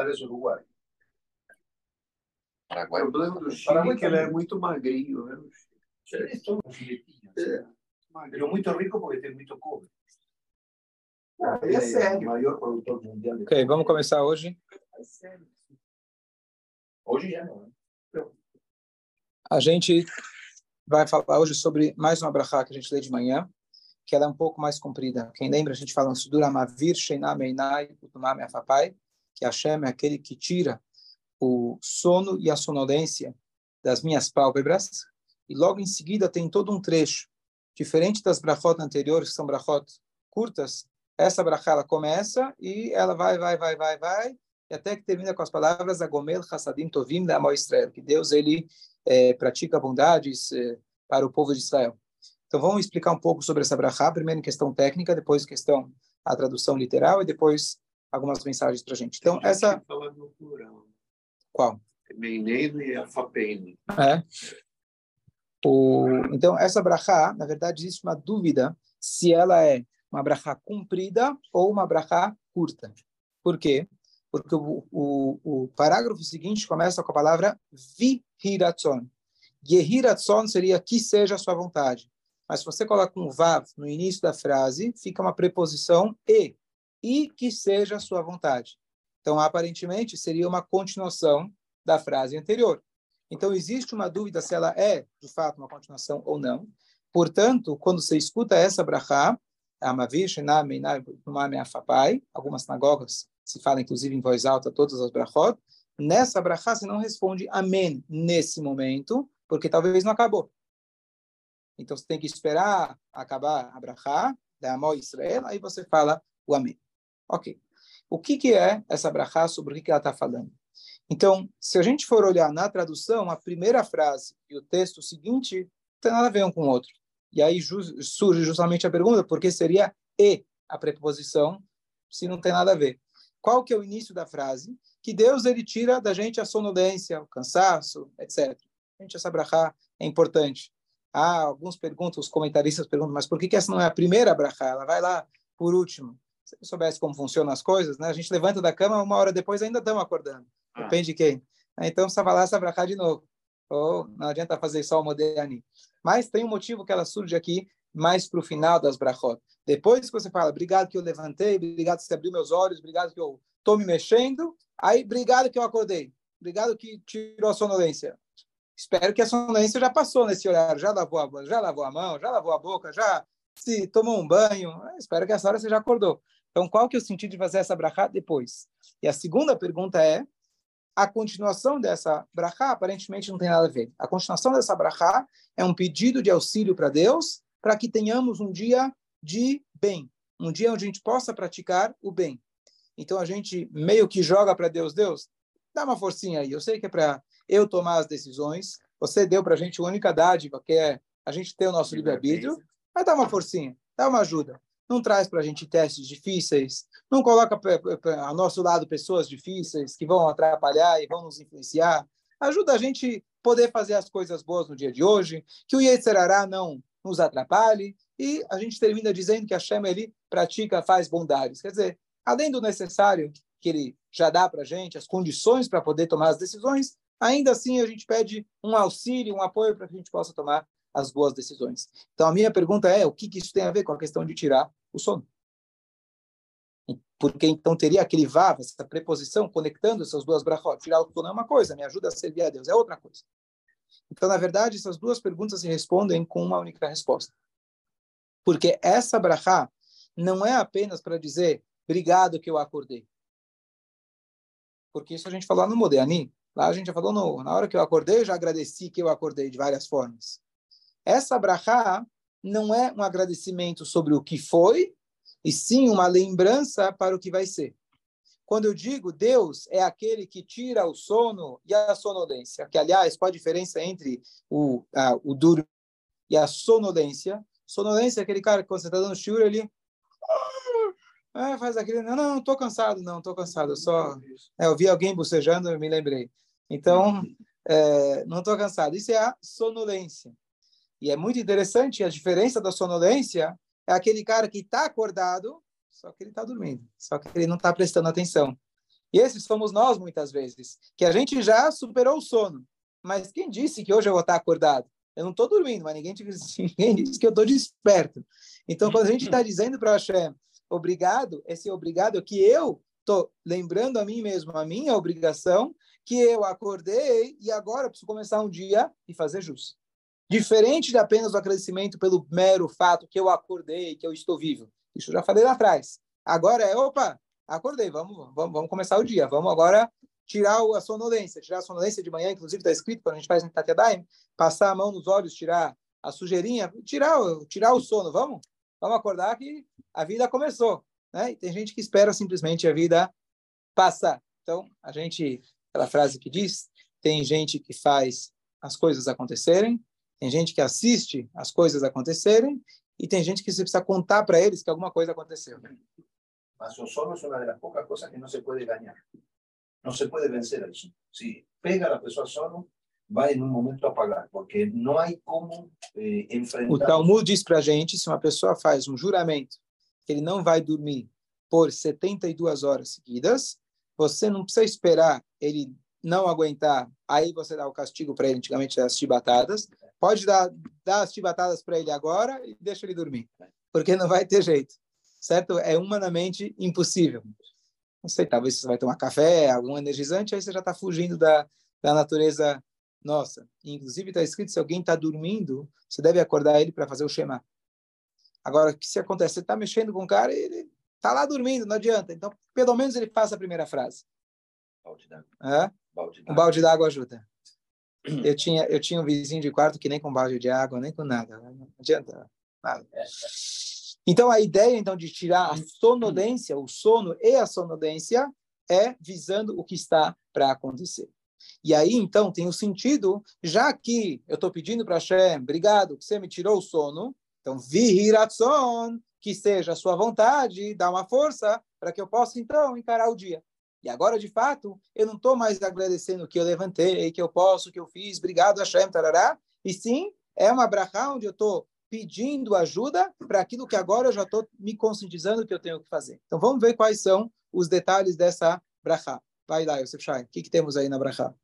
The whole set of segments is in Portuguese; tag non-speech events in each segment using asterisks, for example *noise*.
Uruguai. Paraguai. O problema do Chile Paraguai é que ele é muito magrinho, né? Eles são filipinhos. É. Pero muito rico porque tem muito cobre. Ele é sério. o maior produtor mundial Ok, vamos começar hoje. É sério. Hoje já não. né? A gente vai falar hoje sobre mais uma brachá que a gente lê de manhã, que ela é um pouco mais comprida. Quem lembra, a gente fala Sudura Mavir, Sheinam Einai, Utumam Afapai, que Hashem é aquele que tira o sono e a sonolência das minhas pálpebras, e logo em seguida tem todo um trecho, diferente das brachot anteriores, que são brachot curtas, essa brachá ela começa e ela vai, vai, vai, vai, vai, e até que termina com as palavras Agomel Hassadim Tovim da Israel, que Deus ele eh, pratica bondades eh, para o povo de Israel. Então vamos explicar um pouco sobre essa brachá, primeiro em questão técnica, depois questão a tradução literal e depois algumas mensagens para a gente. Então essa no plural. qual? Meineiro e Afapeine. É. O, então, essa brachá, na verdade, existe uma dúvida se ela é uma brachá comprida ou uma brachá curta. Por quê? Porque o, o, o parágrafo seguinte começa com a palavra vihiratzon. Yehiratzon seria que seja a sua vontade. Mas se você coloca um vav no início da frase, fica uma preposição e. E que seja a sua vontade. Então, aparentemente, seria uma continuação da frase anterior. Então, existe uma dúvida se ela é, de fato, uma continuação ou não. Portanto, quando você escuta essa brachá, algumas sinagogas se fala, inclusive, em voz alta, todas as brachot, nessa brachá você não responde amém nesse momento, porque talvez não acabou. Então, você tem que esperar acabar a brachá, da Amor Israel, aí você fala o amém. Ok. O que, que é essa brachá, sobre o que, que ela está falando? Então, se a gente for olhar na tradução, a primeira frase e o texto seguinte tem nada a ver um com o outro. E aí ju surge justamente a pergunta, por que seria e a preposição se não tem nada a ver? Qual que é o início da frase? Que Deus ele tira da gente a sonolência, o cansaço, etc. Gente, essa brachá é importante. Ah, alguns perguntam, os comentaristas perguntam, mas por que, que essa não é a primeira brachá? Ela vai lá por último. Se eu soubesse como funcionam as coisas, né? A gente levanta da cama, uma hora depois ainda estamos acordando. Depende de quem. Então, essa brachá de novo. Ou não adianta fazer só o moderni. Mas tem um motivo que ela surge aqui mais para o final das brachot. Depois que você fala, obrigado que eu levantei, obrigado que você abriu meus olhos, obrigado que eu estou me mexendo, aí, obrigado que eu acordei, obrigado que tirou a sonolência. Espero que a sonolência já passou nesse horário, já lavou a, já lavou a mão, já lavou a boca, já se tomou um banho. Espero que essa hora você já acordou. Então, qual que é o sentido de fazer essa brachá depois? E a segunda pergunta é, a continuação dessa brachá aparentemente não tem nada a ver. A continuação dessa brachá é um pedido de auxílio para Deus, para que tenhamos um dia de bem, um dia onde a gente possa praticar o bem. Então a gente meio que joga para Deus, Deus, dá uma forcinha aí. Eu sei que é para eu tomar as decisões. Você deu para a gente a única dádiva, que é a gente ter o nosso livre-arbítrio, mas dá uma forcinha, dá uma ajuda. Não traz para a gente testes difíceis, não coloca ao nosso lado pessoas difíceis que vão atrapalhar e vão nos influenciar. Ajuda a gente poder fazer as coisas boas no dia de hoje, que o Yetzerará não nos atrapalhe, e a gente termina dizendo que a Shem, ele pratica, faz bondades. Quer dizer, além do necessário que ele já dá para a gente, as condições para poder tomar as decisões, ainda assim a gente pede um auxílio, um apoio para que a gente possa tomar as boas decisões. Então, a minha pergunta é, o que, que isso tem a ver com a questão de tirar o sono? Porque então teria aquele vav, essa preposição, conectando essas duas brachot. Tirar o sono é uma coisa, me ajuda a servir a Deus, é outra coisa. Então, na verdade, essas duas perguntas se respondem com uma única resposta. Porque essa brachá não é apenas para dizer obrigado que eu acordei. Porque isso a gente falou no Modéani. Lá a gente já falou no, na hora que eu acordei, eu já agradeci que eu acordei de várias formas. Essa brachá não é um agradecimento sobre o que foi, e sim uma lembrança para o que vai ser. Quando eu digo Deus é aquele que tira o sono e a sonolência, que aliás, qual a diferença entre o, a, o duro e a sonolência? Sonolência é aquele cara que quando você está dando shiur, ele ah, faz aquele, não, não, estou cansado, não, estou cansado, eu só, é, eu vi alguém bocejando, eu me lembrei. Então, é, não estou cansado. Isso é a sonolência. E é muito interessante, a diferença da sonolência é aquele cara que está acordado, só que ele está dormindo, só que ele não está prestando atenção. E esses somos nós, muitas vezes, que a gente já superou o sono. Mas quem disse que hoje eu vou estar acordado? Eu não estou dormindo, mas ninguém, *laughs* ninguém disse que eu estou desperto. Então, quando a gente está dizendo para Hashem, obrigado, esse obrigado é que eu estou lembrando a mim mesmo, a minha obrigação, que eu acordei e agora preciso começar um dia e fazer jus. Diferente de apenas o agradecimento pelo mero fato que eu acordei, que eu estou vivo. Isso eu já falei lá atrás. Agora é, opa, acordei, vamos, vamos, vamos começar o dia. Vamos agora tirar a sonolência. Tirar a sonolência de manhã, inclusive está escrito, quando a gente faz no Tatedaim, passar a mão nos olhos, tirar a sujeirinha, tirar, tirar o sono. Vamos? Vamos acordar que a vida começou. Né? E tem gente que espera simplesmente a vida passar. Então, a gente, aquela frase que diz, tem gente que faz as coisas acontecerem, tem gente que assiste as coisas acontecerem, e tem gente que precisa contar para eles que alguma coisa aconteceu. Mas o sono é uma das poucas coisas que não se pode ganhar. Não se pode vencer isso. Se pega a pessoa sono, vai num momento apagar, porque não há como eh, enfrentar. O Talmud diz para a gente, se uma pessoa faz um juramento que ele não vai dormir por 72 horas seguidas, você não precisa esperar ele não aguentar, aí você dá o castigo para ele, antigamente das chibatadas, pode dar, dar as chibatadas para ele agora e deixa ele dormir, porque não vai ter jeito, certo? É humanamente impossível. Não sei, talvez você vai tomar café, algum energizante, aí você já está fugindo da, da natureza nossa. Inclusive está escrito, se alguém está dormindo, você deve acordar ele para fazer o Shema. Agora, o que se acontece? Você está mexendo com o cara e ele está lá dormindo, não adianta. Então, pelo menos ele faça a primeira frase. Balde d'água. É? Um balde d'água ajuda. Eu tinha, eu tinha um vizinho de quarto que nem com balde de água, nem com nada. Não adianta nada. Então, a ideia então de tirar a sonolência, o sono e a sonolência, é visando o que está para acontecer. E aí, então, tem o um sentido, já que eu estou pedindo para Hashem, obrigado, que você me tirou o sono, então, vihiratzon, que seja a sua vontade, dá uma força para que eu possa, então, encarar o dia. E agora, de fato, eu não estou mais agradecendo que eu levantei, que eu posso, que eu fiz, obrigado Hashem, tarará, e sim, é uma brachá onde eu estou pedindo ajuda para aquilo que agora eu já estou me conscientizando que eu tenho que fazer. Então, vamos ver quais são os detalhes dessa brachá. Vai lá, Yosef Shai, o que, que temos aí na brachá?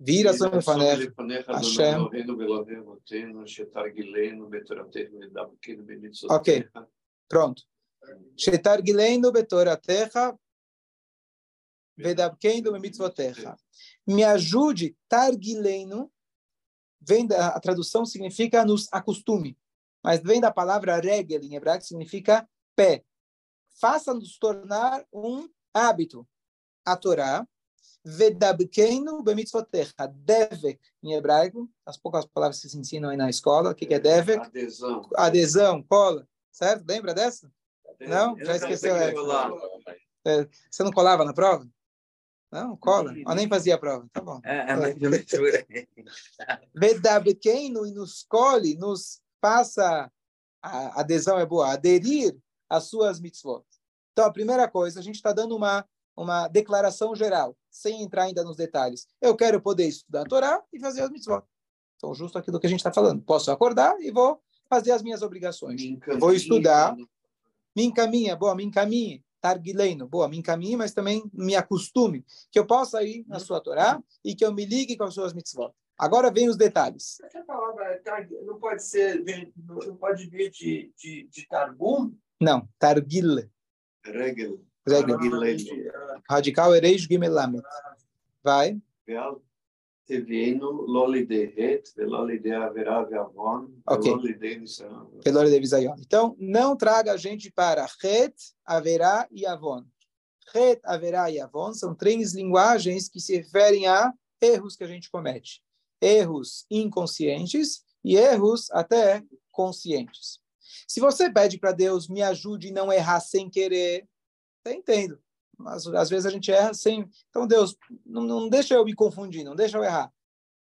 Vira sobre o Hashem. Ok, pronto. Shetar Gileinu Betoratecha Vedabkendo Mitzvotecha. Me ajude, Targileinu, vem da, a tradução significa nos acostume, mas vem da palavra regel em hebraico, significa pé. Faça-nos tornar um hábito. A Torá, Vedabkenu bemitzvotecha. Devek, em hebraico, as poucas palavras que se ensinam aí na escola. O que, que é devek? Adesão. Adesão, cola. Certo? Lembra dessa? Não? Já esqueceu essa? É, você não colava na prova? Não, cola. Eu nem fazia a prova. Tá bom. É, é de leitura. Vedabkenu e nos colhe, nos passa, a adesão é boa, aderir às suas mitzvot. Então, a primeira coisa, a gente está dando uma, uma declaração geral, sem entrar ainda nos detalhes. Eu quero poder estudar a Torá e fazer as mitzvot. Então, justo aquilo que a gente está falando. Posso acordar e vou fazer as minhas obrigações. Vou estudar, me encaminha, boa, me encaminhe Targileino. Boa, me encaminhe, mas também me acostume. Que eu possa ir na uhum. sua Torá e que eu me ligue com as suas mitzvot. Agora vem os detalhes. Essa palavra não pode ser, não pode vir de, de, de Targum? Não, Targil. Regel. Regel. Ah, ah. Radical Ereish Gimelamet. Ah. Vai. Real. Tevienu, de velolide averave avon, velolide visayon. Velolide visayon. Então, não traga a gente para het, haverá e avon. Het, haverá e avon são três linguagens que se referem a erros que a gente comete. Erros inconscientes e erros até conscientes. Se você pede para Deus, me ajude a não errar sem querer, até entendo. Mas, às vezes a gente erra sem. Então, Deus, não, não deixa eu me confundir, não deixa eu errar.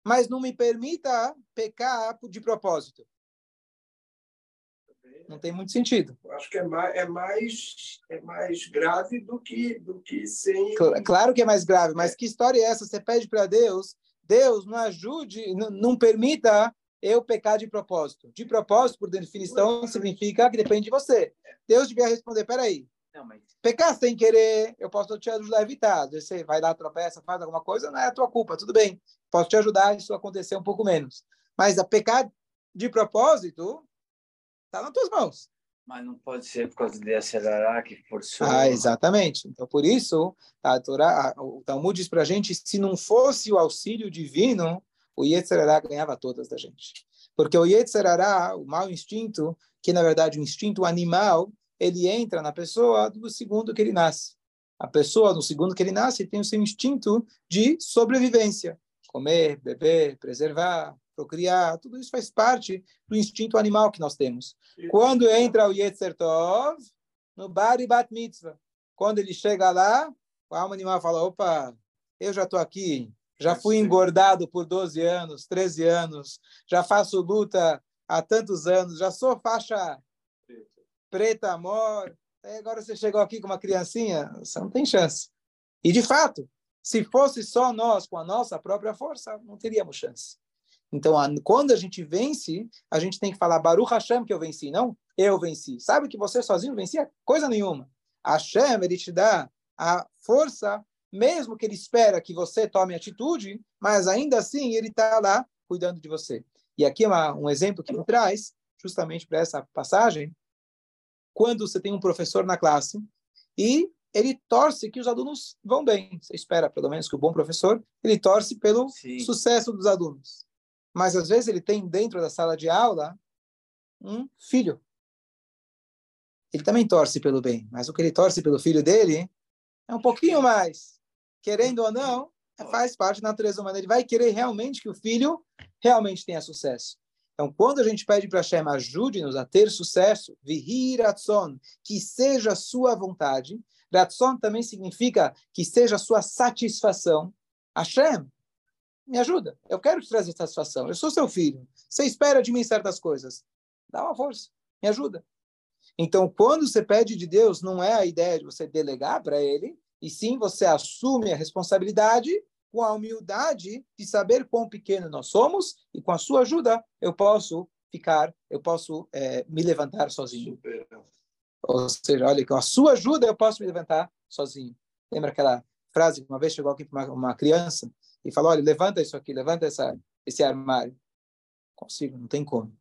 Mas não me permita pecar de propósito. Não tem muito sentido. Acho que é mais, é mais, é mais grave do que, do que sem. Cl- Claro que é mais grave, mas que história é essa? Você pede para Deus, Deus, não ajude, não, não permita eu pecar de propósito. De propósito, por definição, significa que depende de você. Deus devia responder: peraí, Não, mas... Pecar sem querer, eu posso te ajudar a evitar. Você vai lá, tropeça, faz alguma coisa, não é a tua culpa, tudo bem. Posso te ajudar isso acontecer um pouco menos. Mas a pecar de propósito está nas tuas mãos. Mas não pode ser por causa de acelerar que forçou. Ah, exatamente. Então, por isso, a Torá, o Talmud diz para a gente, se não fosse o auxílio divino, o Yetzirará ganhava todas da gente. Porque o Yetzirará, o mau instinto, que na verdade o instinto animal, ele entra na pessoa do segundo que ele nasce. A pessoa, no segundo que ele nasce, tem o seu instinto de sobrevivência. Comer, beber, preservar, procriar, tudo isso faz parte do instinto animal que nós temos. Quando entra o Yetzer Tov, no Bar e Bat Mitzvah, quando ele chega lá, o alma animal fala, opa, eu já estou aqui, já fui engordado por 12 anos, 13 anos, já faço luta há tantos anos, já sou faixa preta, amor, agora você chegou aqui com uma criancinha, você não tem chance. E, de fato, se fosse só nós, com a nossa própria força, não teríamos chance. Então, quando a gente vence, a gente tem que falar Baruch Hashem que eu venci, não eu venci. Sabe que você sozinho vencia? Coisa nenhuma. Hashem, ele te dá a força, mesmo que ele espera que você tome atitude, mas ainda assim ele está lá cuidando de você. E aqui é uma, um exemplo que me traz, justamente para essa passagem, quando você tem um professor na classe e ele torce que os alunos vão bem. Você espera, pelo menos, que o bom professor, ele torce pelo Sim. sucesso dos alunos mas às vezes ele tem dentro da sala de aula um filho. Ele também torce pelo bem, mas o que ele torce pelo filho dele é um pouquinho mais. Querendo ou não, faz parte da natureza humana. Ele vai querer realmente que o filho realmente tenha sucesso. Então, quando a gente pede para Hashem, ajude-nos a ter sucesso, vihir ratson, que seja a sua vontade. Ratson também significa que seja a sua satisfação. Hashem, me ajuda. Eu quero te trazer satisfação. Eu sou seu filho. Você espera de mim certas coisas. Dá uma força. Me ajuda. Então, quando você pede de Deus, não é a ideia de você delegar para Ele, e sim você assume a responsabilidade com a humildade de saber quão pequeno nós somos e com a sua ajuda eu posso ficar, eu posso é, me levantar sozinho. Super. Ou seja, olha, com a sua ajuda eu posso me levantar sozinho. Lembra aquela frase que uma vez chegou aqui para uma, uma criança e falou, olha, levanta isso aqui, levanta essa, esse armário. Consigo, não tem como.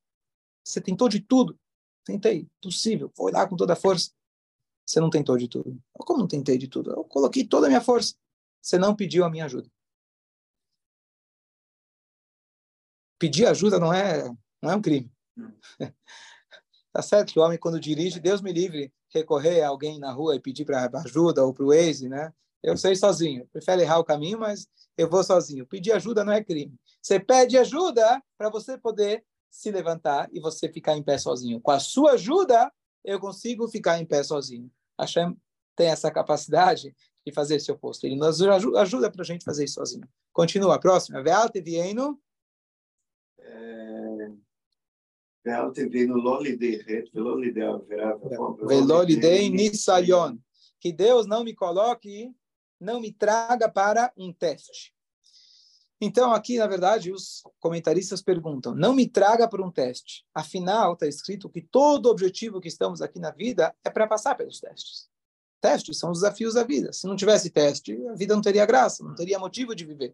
Você tentou de tudo. Tentei, possível. Foi lá com toda a força. Você não tentou de tudo. Como não tentei de tudo? Eu coloquei toda a minha força. Você não pediu a minha ajuda. Pedir ajuda não é, não é um crime. tá certo que o homem, quando dirige, Deus me livre, recorrer a alguém na rua e pedir para ajuda ou para o Waze, né? Eu sei sozinho. Prefere errar o caminho, mas eu vou sozinho. Pedir ajuda não é crime. Você pede ajuda para você poder se levantar e você ficar em pé sozinho. Com a sua ajuda, eu consigo ficar em pé sozinho. Hashem tem essa capacidade de fazer esse oposto. Ele nos ajuda para a gente fazer isso sozinho. Continua, a próxima. Que Deus não me coloque não me traga para um teste. Então, aqui, na verdade, os comentaristas perguntam: não me traga para um teste. Afinal, está escrito que todo objetivo que estamos aqui na vida é para passar pelos testes. Testes são os desafios da vida. Se não tivesse teste, a vida não teria graça, não teria motivo de viver.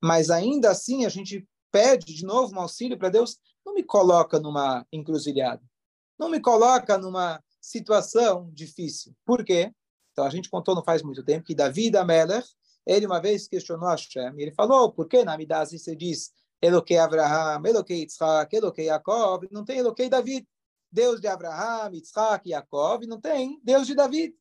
Mas ainda assim, a gente pede de novo um auxílio para Deus. Não me coloca numa encruzilhada. Não me coloca numa situação difícil. Por quê? Então, a gente contou não faz muito tempo que Davi da Melech, ele uma vez questionou Hashem, e ele falou, por que na Amidazi você diz Eloquei Abraham, Eloquei Yitzhak, Eloquei Yaakov, não tem Eloquei David, Deus de Abraham, Yitzhak, Yaakov, não tem Deus de David.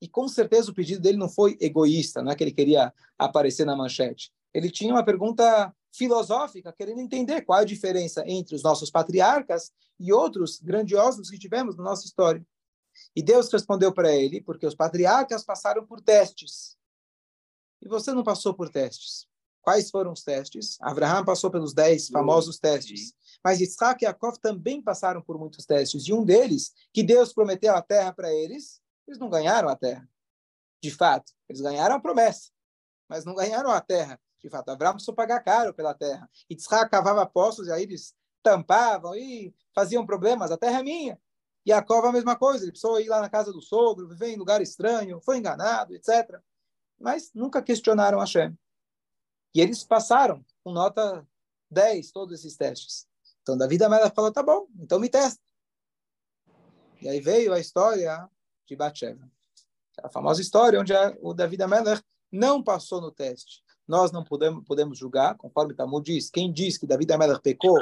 E com certeza o pedido dele não foi egoísta, não é que ele queria aparecer na manchete. Ele tinha uma pergunta filosófica, querendo entender qual a diferença entre os nossos patriarcas e outros grandiosos que tivemos na nossa história. E Deus respondeu para ele, porque os patriarcas passaram por testes. E você não passou por testes. Quais foram os testes? Abraão passou pelos dez famosos testes. Mas Isaac e Jacob também passaram por muitos testes. E um deles, que Deus prometeu a terra para eles, eles não ganharam a terra. De fato, eles ganharam a promessa, mas não ganharam a terra. De fato, Abraão precisou pagar caro pela terra. Isaac cavava poços e aí eles tampavam e faziam problemas. A terra é minha. Yaakov a mesma coisa, ele precisou ir lá na casa do sogro, viver em lugar estranho, foi enganado, etc. Mas nunca questionaram Hashem. E eles passaram com nota 10 todos esses testes. Então Davi Amelech falou, tá bom, então me testa. E aí veio a história de Batsheva. A famosa história onde o Davi Amelech não passou no teste. Nós não podemos, podemos julgar, conforme Talmud diz, quem diz que Davi Amelech pecou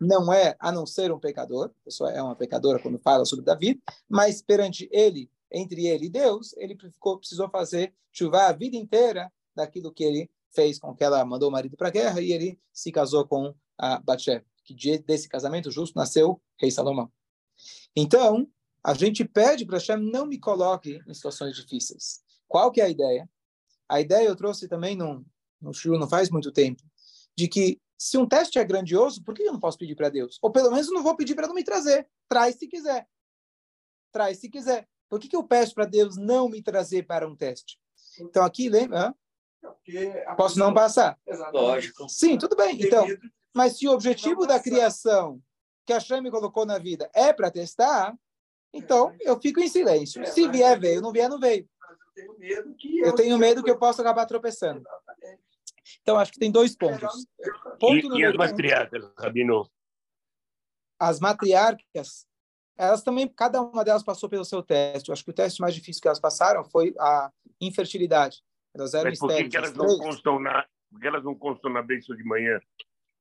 não é a não ser um pecador, a pessoa é uma pecadora quando fala sobre Davi, mas perante ele, entre ele e Deus, ele ficou, precisou fazer chuva a vida inteira daquilo que ele fez com que ela mandou o marido para a guerra e ele se casou com a Batsheva, que desse casamento justo nasceu rei Salomão. Então, a gente pede para Hashem não me coloque em situações difíceis. Qual que é a ideia? A ideia eu trouxe também no, no Shuru não faz muito tempo, de que se um teste é grandioso, por que eu não posso pedir para Deus? Ou pelo menos eu não vou pedir para não me trazer. Traz se quiser. Traz se quiser. Por que, que eu peço para Deus não me trazer para um teste? Então aqui, lembra? Posso não passar? Lógico. Sim, tudo bem. Então, mas se o objetivo da criação que a Shem me colocou na vida é para testar, então eu fico em silêncio. É, se vier, veio. Não vier, não veio. Eu tenho medo que eu tenho medo que eu possa acabar tropeçando. Então, acho que tem dois pontos. Ponto e, e as matriarcas, Rabino? as matriarcas, elas também, cada uma delas passou pelo seu teste. Eu acho que o teste mais difícil que elas passaram foi a infertilidade. Elas eram Mas por que, que elas as não constam na, por que elas não constam na bênção de manhã?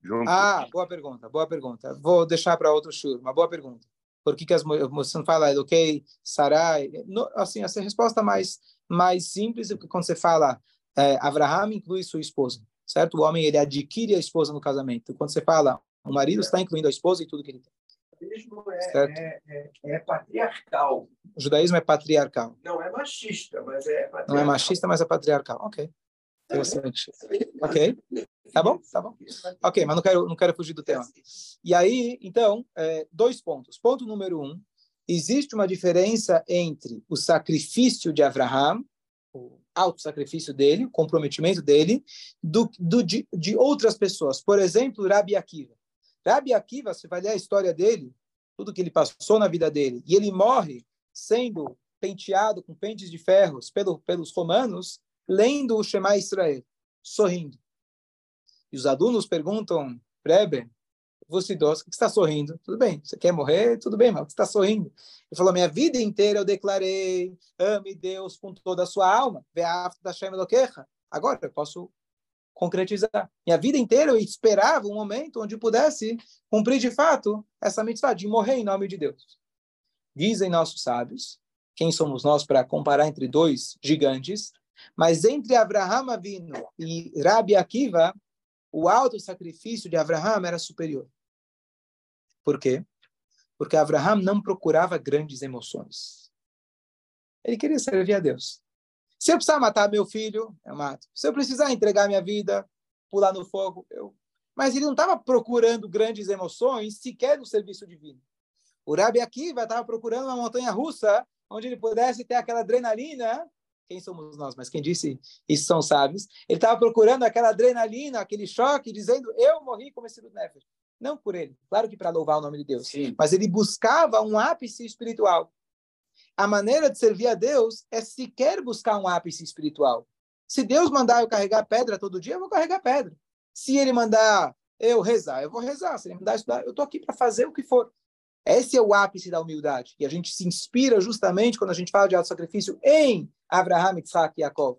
Junto? Ah, boa pergunta, boa pergunta. Vou deixar para outro show, uma boa pergunta. Por que, que as você não fala, ok, Sarai? No, assim, essa resposta mais, mais simples é que quando você fala, é, Abraham inclui sua esposa, certo? O homem, ele adquire a esposa no casamento. Quando você fala, o marido está incluindo a esposa e tudo que ele tem. O judaísmo é, é, é, é patriarcal. O judaísmo é patriarcal. Não é machista, mas é patriarcal. Não é machista, mas é patriarcal. Ok. Interessante. Ok. Tá bom? Tá bom. Ok, mas não quero, não quero fugir do tema. E aí, então, é, dois pontos. Ponto número um: existe uma diferença entre o sacrifício de Abraham, o alto sacrifício dele, o comprometimento dele, do, do, de, de outras pessoas. Por exemplo, Rabi Akiva. Rabi Akiva, você vai ler a história dele, tudo que ele passou na vida dele, e ele morre sendo penteado com pentes de ferros pelo, pelos romanos, lendo o Shema Israel, sorrindo. E os alunos perguntam, Rebbe, você idoso, que está sorrindo? Tudo bem, você quer morrer? Tudo bem, mas que está sorrindo? Ele falou, minha vida inteira eu declarei, ame Deus com toda a sua alma. Agora eu posso concretizar. Minha vida inteira eu esperava um momento onde eu pudesse cumprir de fato essa mitzvah de morrer em nome de Deus. Dizem nossos sábios, quem somos nós para comparar entre dois gigantes, mas entre Abraham Avino e Rabi Akiva, o alto sacrifício de Abraham era superior. Por quê? Porque Abraham não procurava grandes emoções. Ele queria servir a Deus. Se eu precisar matar meu filho, eu mato. Se eu precisar entregar minha vida, pular no fogo, eu. Mas ele não estava procurando grandes emoções sequer no serviço divino. O Rabi Akiva estava procurando uma montanha russa onde ele pudesse ter aquela adrenalina. Quem somos nós? Mas quem disse isso são sábios. Ele estava procurando aquela adrenalina, aquele choque, dizendo: Eu morri como esse Nefesh. Não por ele, claro que para louvar o nome de Deus, Sim. mas ele buscava um ápice espiritual. A maneira de servir a Deus é sequer buscar um ápice espiritual. Se Deus mandar eu carregar pedra todo dia, eu vou carregar pedra. Se ele mandar eu rezar, eu vou rezar. Se ele mandar estudar, eu estou aqui para fazer o que for. Esse é o ápice da humildade. E a gente se inspira justamente quando a gente fala de alto sacrifício em Abraham, Isaac e Jacob.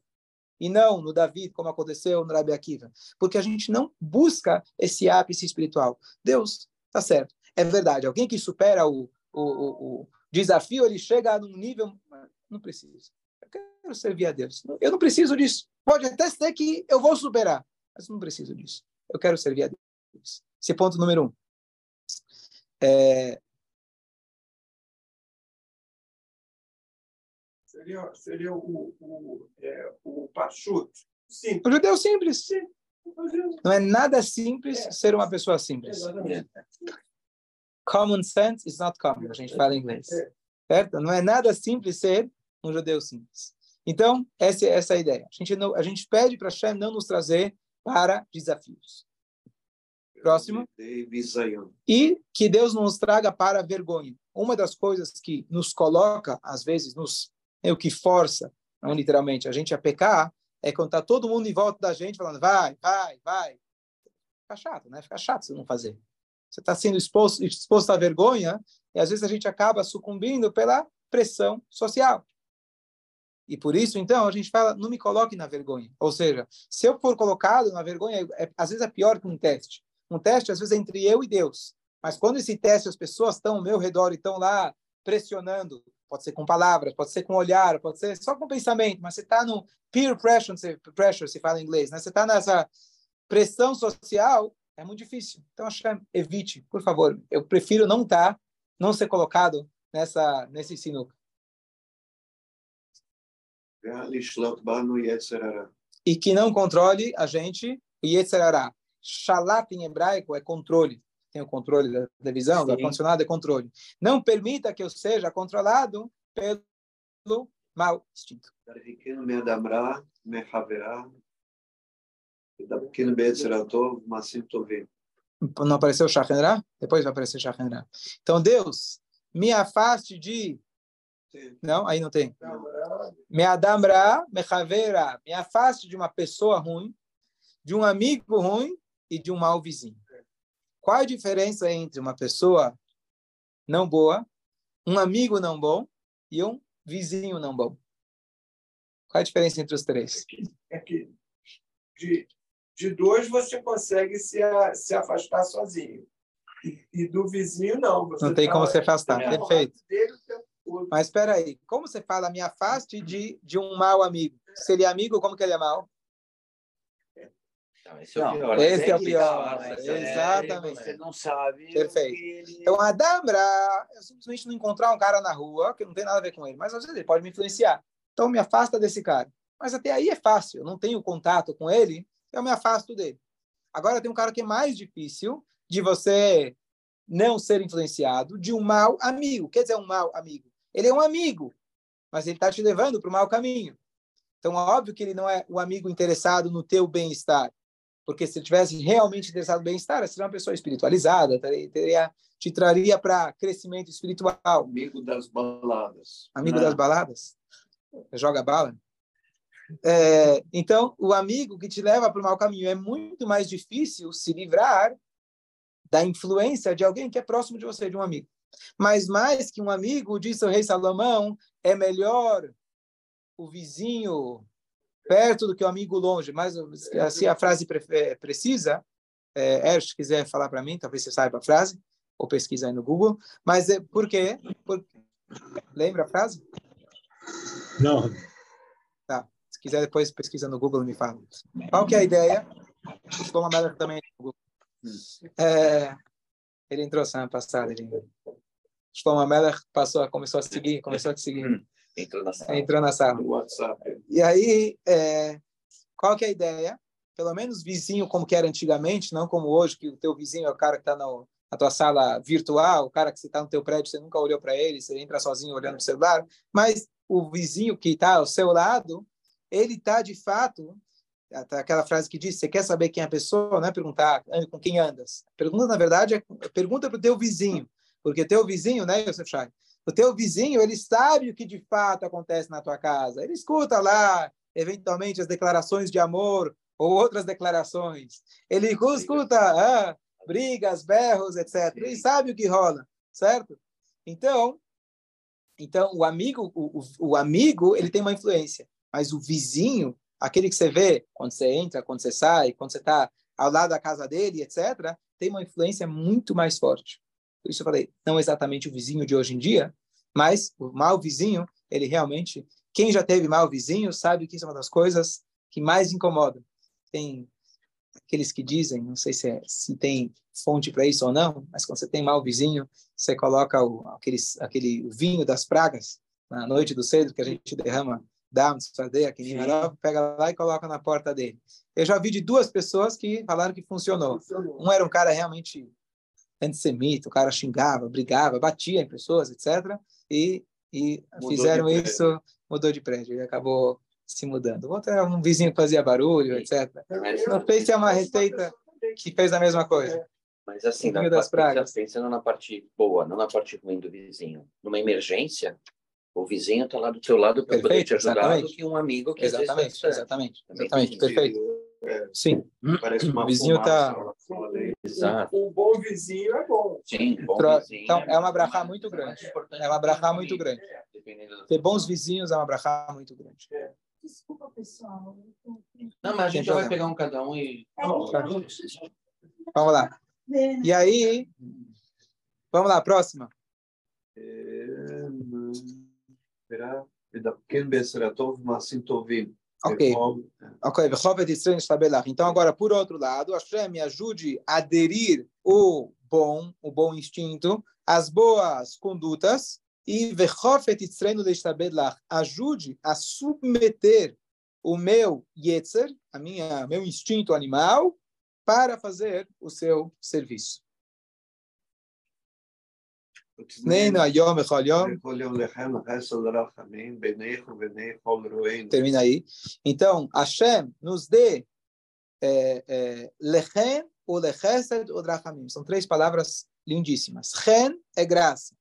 E não no David, como aconteceu no Rabi Akiva. Porque a gente não busca esse ápice espiritual. Deus, tá certo. É verdade. Alguém que supera o, o, o, o desafio, ele chega num nível. Não preciso. Eu quero servir a Deus. Eu não preciso disso. Pode até ser que eu vou superar, mas não preciso disso. Eu quero servir a Deus. Esse é ponto número um. É, Seria, seria o, o, é, o Pachut. Sim. o judeu simples. Fazendo- Não é nada simples É. ser uma pessoa simples. Exatamente. Common sense is not common, a gente fala em inglês. É. Certo? Não é nada simples ser um judeu simples. Então, essa, essa é a ideia. A gente, não, a gente pede para Hashem não nos trazer para desafios. Próximo. E que Deus não nos traga para vergonha. uma das coisas que nos coloca, às vezes, nos é o que força, não literalmente, a gente a pecar, é quando está todo mundo em volta da gente falando, vai, vai, vai. Fica chato, né? Fica chato se não fazer. Você está sendo exposto, exposto à vergonha e às vezes a gente acaba sucumbindo pela pressão social. E por isso, então, a gente fala, não me coloque na vergonha. Ou seja, se eu for colocado na vergonha, é, às vezes é pior que um teste. Um teste, às vezes, é entre eu e Deus. Mas quando esse teste, as pessoas estão ao meu redor e estão lá pressionando, pode ser com palavras, pode ser com olhar, pode ser só com pensamento, mas você está no peer pressure, pressure, se fala em inglês, né? Você está nessa pressão social, é muito difícil. Então, acho que evite, por favor. Eu prefiro não estar, tá, não ser colocado nessa nesse sinuca. E que não controle a gente, o Yetzerará. Shalat em hebraico é controle. Tem o controle da televisão, da condicionada é controle. Não permita que eu seja controlado pelo mau instinto. Não apareceu Shachenra? Depois vai aparecer Shachenra. Então, Deus, me afaste de não, aí não tem. Me adamra, me me afaste de uma pessoa ruim, de um amigo ruim e de um mau vizinho. Qual a diferença entre uma pessoa não boa, um amigo não bom e um vizinho não bom? Qual a diferença entre os três? É que, é de, de dois você consegue se, se afastar sozinho. E, e do vizinho, não. Você não tem tá, como se afastar. Perfeito. Mas espera aí, como você fala, me afaste de, de um mau amigo? Se ele é amigo, como que ele é mau? Não, esse é o pior. Esse é o pior. Exatamente. Você não sabe. Perfeito. Ele... Então, Adambra, eu simplesmente não encontrar um cara na rua que não tem nada a ver com ele, mas às vezes ele pode me influenciar. Então, me afasta desse cara. Mas até aí é fácil, eu não tenho contato com ele, eu me afasto dele. Agora tem um cara que é mais difícil de você não ser influenciado de um mau amigo. Quer dizer, um mau amigo. Ele é um amigo, mas ele está te levando para o mau caminho. Então, óbvio que ele não é o amigo interessado no teu bem-estar. Porque se tivesse realmente interessado no bem-estar, seria uma pessoa espiritualizada, teria, te traria para crescimento espiritual. Amigo das baladas. Amigo das baladas? Joga bala? É, então, o amigo que te leva para o mau caminho é muito mais difícil se livrar da influência de alguém que é próximo de você, de um amigo. Mas mais que um amigo, disse o rei Salomão, é melhor o vizinho perto do que o amigo longe. Mas se a frase é, precisa, é, se quiser falar para mim, talvez você saiba a frase, ou pesquisa aí no Google. Mas é, por quê? Por... Lembra a frase? Não. Tá. Se quiser, depois pesquisa no Google me fala. Qual que é a ideia? Estou uma merda também no Google. É, ele entrou semana passada. Ele... Shlomo Melech passou, começou a seguir, começou a seguir. Entrou na sala. Entrou na sala. WhatsApp. E aí, é, qual que é a ideia? Pelo menos vizinho como que era antigamente, não como hoje, que o teu vizinho é o cara que está na tua sala virtual, o cara que você está no teu prédio, você nunca olhou para ele, você entra sozinho olhando o celular, mas o vizinho que está ao seu lado, ele está de fato aquela frase que diz: você quer saber quem é a pessoa, não é perguntar com quem andas. Pergunta, na verdade, é pergunta para o teu vizinho. Porque teu vizinho, né, Yosef Shai? O teu vizinho, ele sabe o que de fato acontece na tua casa. Ele escuta lá, eventualmente, as declarações de amor ou outras declarações. Ele escuta ah, brigas, berros, etc. Ele sabe o que rola, certo? Então, então o amigo, o, o, o amigo, ele tem uma influência. Mas o vizinho, aquele que você vê quando você entra, quando você sai, quando você está ao lado da casa dele, etc., tem uma influência muito mais forte. Por isso eu falei, não exatamente o vizinho de hoje em dia, mas o mau vizinho, ele realmente, quem já teve mau vizinho sabe que isso é uma das coisas que mais incomoda. Tem aqueles que dizem, não sei se, é, se tem fonte para isso ou não, mas quando você tem mau vizinho, você coloca o, aqueles, aquele vinho das pragas na noite do cedo que a gente derrama dá aqui em pega lá e coloca na porta dele. Eu já vi de duas pessoas que falaram que funcionou. funcionou. Um era um cara realmente antissemita, o cara xingava, brigava, batia em pessoas, etc. E, e fizeram isso, mudou de prédio e acabou se mudando. Outro era um vizinho que fazia barulho, etc. Não sei se é uma receita que fez a mesma coisa. Mas assim, na das parte- pensando na parte boa, não na parte ruim do vizinho. Numa emergência, o vizinho está lá do teu lado para poder te ajudar exatamente. do que um amigo que às vezes Exatamente, distante. exatamente, exatamente, tem perfeito. É. Sim. Parece uma o vizinho tá. Exato. Um, um bom vizinho é bom. Sim, bom vizinho. Então, é, é uma brachá muito grande. É uma brachá muito grande. Né? Ter bons vizinhos é uma brachá muito grande. É. Desculpa, pessoal. Não, mas a gente já é, vai pegar um cada um e. Vamos lá. Né? E aí. Vamos lá, próxima. É, Verá, da pequeno tá- Besseratov, Massim Tovim. Ok, é é. ok, Então, agora, por outro lado, Hashem me ajude a aderir o bom, o bom instinto, as boas condutas, e ajude a submeter o meu Yetzer, a minha, meu instinto animal, para fazer o seu serviço termina aí. Então, Hashem nos dê é, é, lechem, o lechesed, o drachamim. São três palavras lindíssimas. Chen é graça.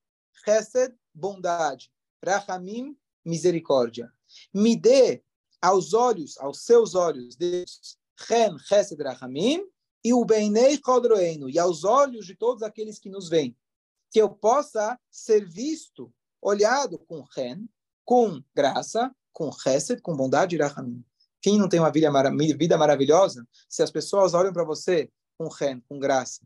Chesed, bondade. Rachamim, misericórdia. Me dê aos olhos, aos seus olhos, Deus, Chen, Chesed, Rachamim, e o Beinei Chodroenu, e aos olhos de todos aqueles que nos veem, que eu possa ser visto, olhado com Chen, com graça, com Chesed, com bondade e Rachamim. Quem não tem uma vida, mara- vida maravilhosa, se as pessoas olham para você com Chen, com graça.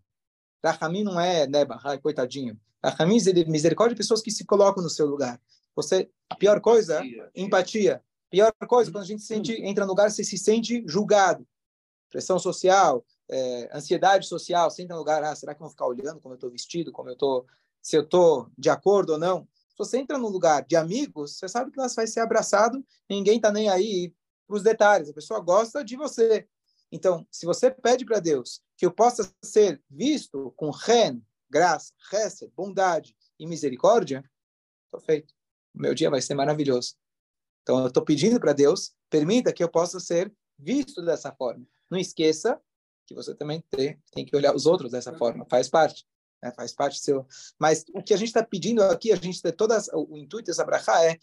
Rachamim não é neba, ai, coitadinho. Rachamim é misericórdia de pessoas que se colocam no seu lugar. Você, a pior coisa, empatia. Pior coisa, quando a gente se sente, entra no lugar, você se sente julgado. Pressão social, eh, ansiedade social, entra no lugar, ah, será que vão ficar olhando como eu estou vestido, como eu estou, se eu estou de acordo ou não? Se você entra no lugar de amigos, você sabe que você vai ser abraçado, ninguém está nem aí para os detalhes, a pessoa gosta de você. Então, se você pede para Deus que eu possa ser visto com ren, graça, chesed, bondade e misericórdia, estou feito. O meu dia vai ser maravilhoso. Então, eu estou pedindo para Deus, permita que eu possa ser visto dessa forma. Não esqueça que você também tem, tem que olhar os outros dessa forma, faz parte. né? Faz parte seu. Mas o que a gente está pedindo aqui, a gente tem todas o intuito dessa brachá é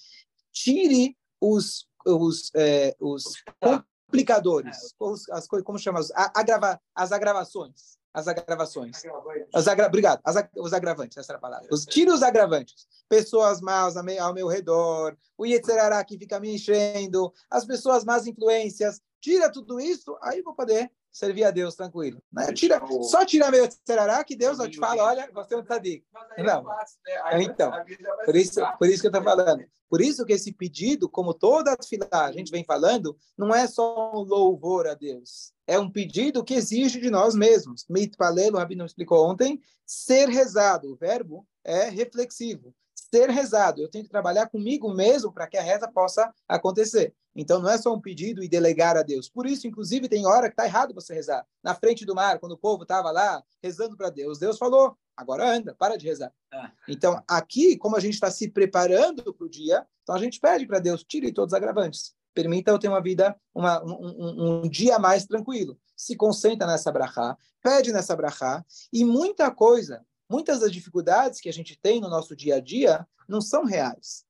tire os os, é, os complicadores, os, as coisas, como chama, as, agrava, as agravações, as agravações. Os agra, obrigado, as, os agravantes, essa era a palavra. Os, tire os agravantes. Pessoas más ao meu, ao meu redor, o Yetzerará que fica me enchendo, as pessoas más influências. Tira tudo isso, aí vou poder servir a Deus tranquilo. Né? Tira, só tira meu Yetzerará que Deus eu te fala, olha, você é um tzadik. Não. Então, por isso, por isso que eu estou falando. Por isso que esse pedido, como toda a fila a gente vem falando, não é só um louvor a Deus. É um pedido que exige de nós mesmos. Mitpalelo, o Rabino explicou ontem, ser rezado. O verbo é reflexivo. Ser rezado. Eu tenho que trabalhar comigo mesmo para que a reza possa acontecer. Então, não é só um pedido e delegar a Deus. Por isso, inclusive, tem hora que está errado você rezar. Na frente do mar, quando o povo estava lá rezando para Deus, Deus falou, agora anda, para de rezar. Ah. Então, aqui, como a gente está se preparando para o dia, então a gente pede para Deus, tire todos os agravantes. Permita eu ter uma vida, uma, um, um, um, dia mais tranquilo. Se concentra nessa brachá, pede nessa brachá, e muita coisa, muitas das dificuldades que a gente tem no nosso dia a dia não são reais.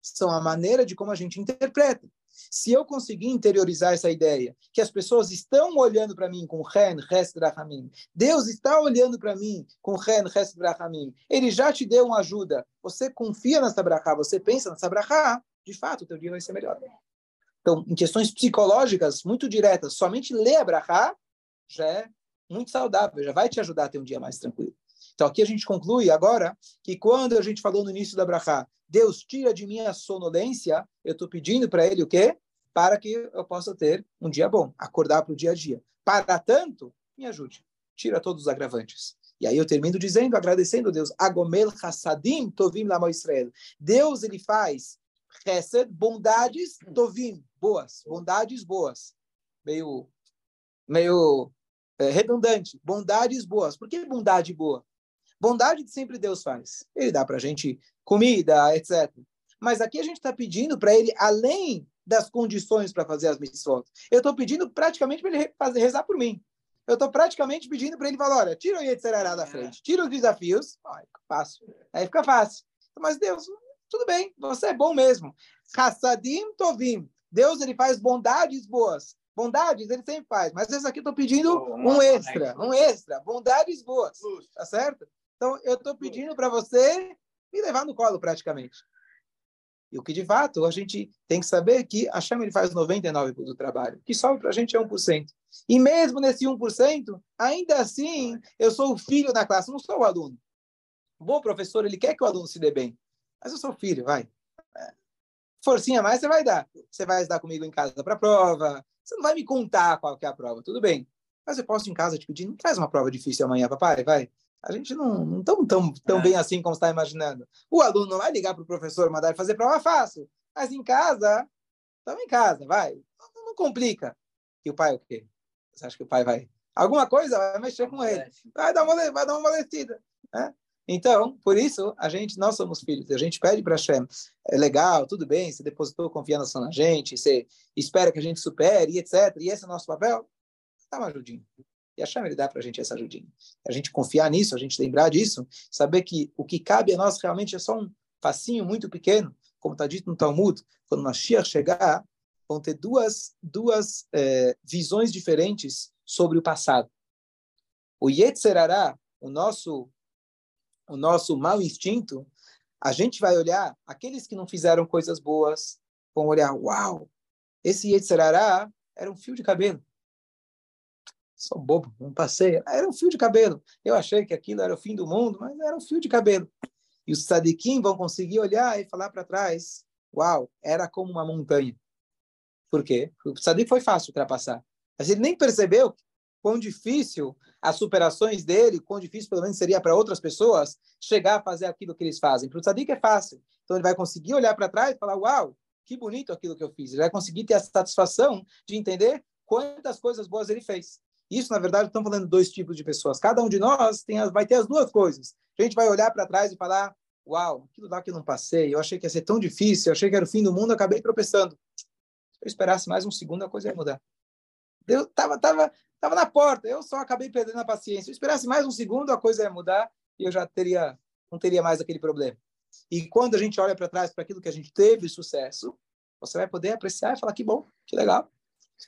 São a maneira de como a gente interpreta. Se eu conseguir interiorizar essa ideia, que as pessoas estão olhando para mim com Ren, Hesed, Rahamim, Deus está olhando para mim com Ren, Hesed, Rahamim, Ele já te deu uma ajuda, você confia nessa brachá, você pensa nessa brachá, de fato, o teu dia vai ser melhor. Então, em questões psicológicas muito diretas, somente ler a brachá já é muito saudável, já vai te ajudar a ter um dia mais tranquilo. Então, aqui a gente conclui agora que quando a gente falou no início da brachá, Deus tira de mim a sonolência, eu estou pedindo para Ele o quê? Para que eu possa ter um dia bom, acordar para o dia a dia. Para tanto, me ajude. Tira todos os agravantes. E aí eu termino dizendo, agradecendo a Deus, Agomel Hassadim Tovim Lamo Israel. Deus, ele faz Hesed, bondades, Tovim, boas, bondades boas. Meio, meio é, redundante. Bondades boas. Por que bondade boa? Bondade sempre Deus faz. Ele dá para a gente comida, etc. Mas aqui a gente está pedindo para ele, além das condições para fazer as missões, eu estou pedindo praticamente para ele fazer, rezar por mim. eu estou praticamente pedindo para ele falar, olha, tira o Yetzirará da frente, tira os desafios, fácil. Aí fica fácil. Mas Deus, tudo bem, você é bom mesmo. Hassadim tovim. Deus, ele faz bondades boas. Bondades ele sempre faz, mas esse aqui eu estou pedindo um extra, um extra, bondades boas, tá certo? Então eu estou pedindo para você me levar no colo praticamente. E o que de fato a gente tem que saber que a Chama ele faz 99% do trabalho, o que sobra para a gente é 1%. E mesmo nesse 1%, ainda assim, eu sou o filho da classe, não sou o aluno. O bom professor, ele quer que o aluno se dê bem, mas eu sou filho, vai. É. Forcinha mais você vai dar. Você vai estar comigo em casa para a prova, você não vai me contar qual que é a prova, tudo bem. Mas eu posso em casa te pedir, não traz uma prova difícil amanhã, papai, vai. A gente não estamos tão, tão é. bem assim como está imaginando. O aluno não vai ligar para o professor, mandar ele fazer prova fácil. Mas em casa, estamos em casa, vai. Não, não, complica. E o pai o quê? Você acha que o pai vai? Alguma coisa vai mexer com ele. Vai dar uma, vai dar uma amolecida. Né? Então, por isso, a gente, nós somos filhos, a gente pede para Hashem, é legal, tudo bem, você depositou confiança na gente, você espera que a gente supere, etc. E esse é o nosso papel, dá uma ajudinha. E Hashem, ele dá para a gente essa ajudinha. A gente confiar nisso, a gente lembrar disso, saber que o que cabe a nós realmente é só um facinho muito pequeno, como está dito no Talmud, quando Mashiach chegar, vão ter duas, duas é, visões diferentes sobre o passado. O Yetzerará, o nosso o nosso mau instinto, a gente vai olhar aqueles que não fizeram coisas boas, vão olhar, uau, esse Yetzirará era um fio de cabelo. Sou bobo, não passei. Era um fio de cabelo. Eu achei que aquilo era o fim do mundo, mas era um fio de cabelo. E os sadiquim vão conseguir olhar e falar para trás, uau, era como uma montanha. Por quê? O sadik foi fácil ultrapassar. Mas ele nem percebeu quão difícil as superações dele, quão difícil pelo menos seria para outras pessoas chegar a fazer aquilo que eles fazem. Para o tzadik é fácil. Então ele vai conseguir olhar para trás e falar, uau, que bonito aquilo que eu fiz. Ele vai conseguir ter a satisfação de entender quantas coisas boas ele fez. Isso, na verdade, estamos falando dois tipos de pessoas. Cada um de nós tem as, vai ter as duas coisas. A gente vai olhar para trás e falar, uau, aquilo lá que eu não passei, eu achei que ia ser tão difícil, eu achei que era o fim do mundo, acabei tropeçando. Se eu esperasse mais um segundo, a coisa ia mudar. Deus tava, tava, tava na porta. Eu só acabei perdendo a paciência. Se eu esperasse mais um segundo, a coisa ia mudar e eu já teria, não teria mais aquele problema. E quando a gente olha para trás para aquilo que a gente teve sucesso, você vai poder apreciar e falar que bom, que legal.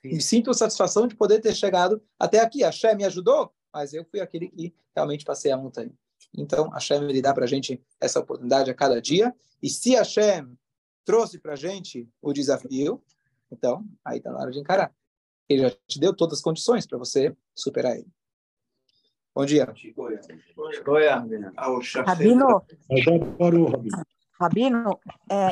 E sinto satisfação de poder ter chegado até aqui. A Shem me ajudou, mas eu fui aquele que realmente passei a montanha. Então, a Shem ele dá para a gente essa oportunidade a cada dia. E se a Shem trouxe para a gente o desafio, então, aí está na hora de encarar. Ele já te deu todas as condições para você superar ele. Bom dia. Rabino, Rabino, é,